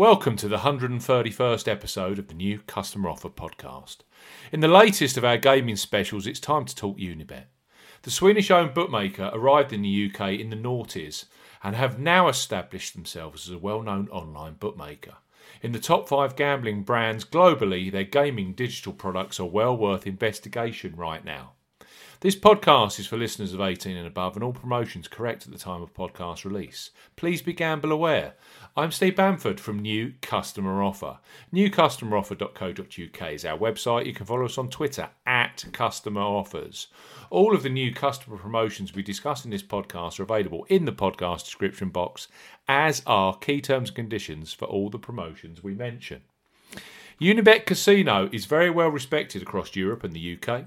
Welcome to the 131st episode of the new Customer Offer podcast. In the latest of our gaming specials, it's time to talk Unibet. The Swedish owned bookmaker arrived in the UK in the noughties and have now established themselves as a well known online bookmaker. In the top five gambling brands globally, their gaming digital products are well worth investigation right now. This podcast is for listeners of 18 and above, and all promotions correct at the time of podcast release. Please be gamble aware. I'm Steve Bamford from New Customer Offer. NewCustomeroffer.co.uk is our website. You can follow us on Twitter at Customer Offers. All of the new customer promotions we discuss in this podcast are available in the podcast description box, as are key terms and conditions for all the promotions we mention. Unibet Casino is very well respected across Europe and the UK.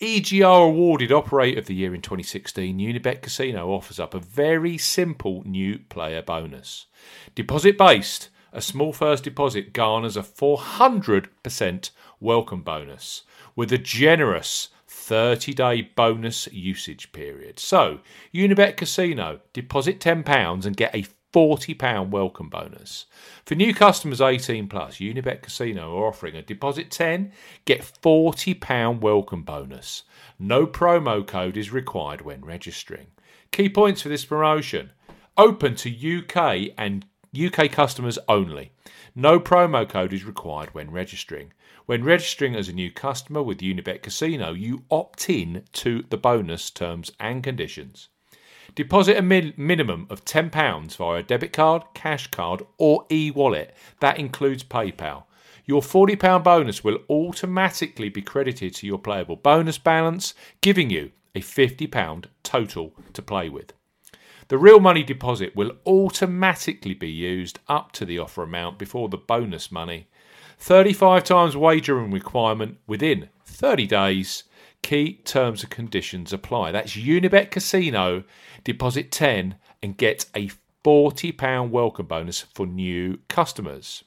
EGR awarded Operator of the Year in 2016, Unibet Casino offers up a very simple new player bonus. Deposit based, a small first deposit garners a 400% welcome bonus with a generous 30 day bonus usage period. So, Unibet Casino, deposit £10 and get a £40 welcome bonus. For new customers 18 plus, Unibet Casino are offering a deposit 10, get £40 welcome bonus. No promo code is required when registering. Key points for this promotion open to UK and UK customers only. No promo code is required when registering. When registering as a new customer with Unibet Casino, you opt in to the bonus terms and conditions. Deposit a min- minimum of £10 via a debit card, cash card, or e wallet. That includes PayPal. Your £40 bonus will automatically be credited to your playable bonus balance, giving you a £50 total to play with. The real money deposit will automatically be used up to the offer amount before the bonus money. 35 times wagering requirement within 30 days Key terms and conditions apply. That's Unibet Casino. Deposit 10 and get a £40 welcome bonus for new customers.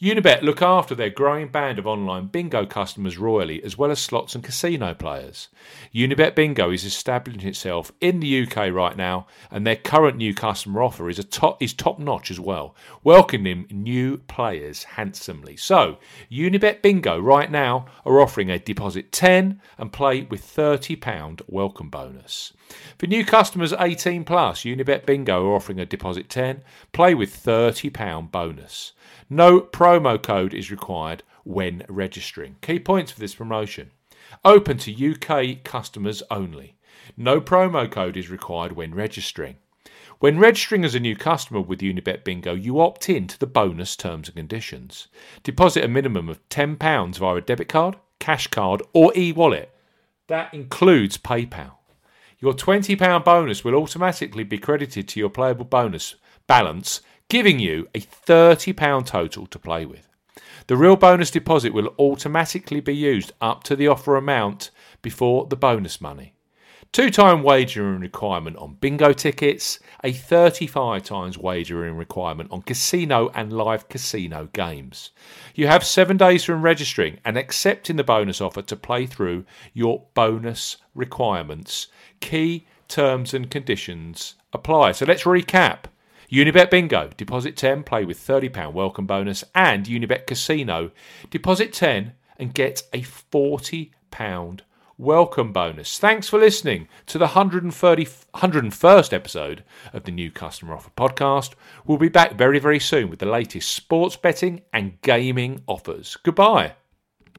Unibet look after their growing band of online bingo customers royally, as well as slots and casino players. Unibet Bingo is establishing itself in the UK right now, and their current new customer offer is a top is top notch as well, welcoming new players handsomely. So, Unibet Bingo right now are offering a deposit 10 and play with 30 pound welcome bonus. For new customers 18 plus, Unibet Bingo are offering a deposit 10, play with 30 pound bonus. No promo code is required when registering. Key points for this promotion open to UK customers only. No promo code is required when registering. When registering as a new customer with Unibet Bingo, you opt in to the bonus terms and conditions. Deposit a minimum of £10 via a debit card, cash card, or e wallet. That includes PayPal. Your £20 bonus will automatically be credited to your playable bonus balance giving you a £30 total to play with. The real bonus deposit will automatically be used up to the offer amount before the bonus money. Two time wagering requirement on bingo tickets, a 35 times wagering requirement on casino and live casino games. You have seven days from registering and accepting the bonus offer to play through your bonus requirements. Key terms and conditions apply. So let's recap. Unibet Bingo, deposit 10, play with £30 welcome bonus, and Unibet Casino, deposit 10 and get a £40 welcome bonus. Thanks for listening to the 130, 101st episode of the new Customer Offer podcast. We'll be back very, very soon with the latest sports betting and gaming offers. Goodbye.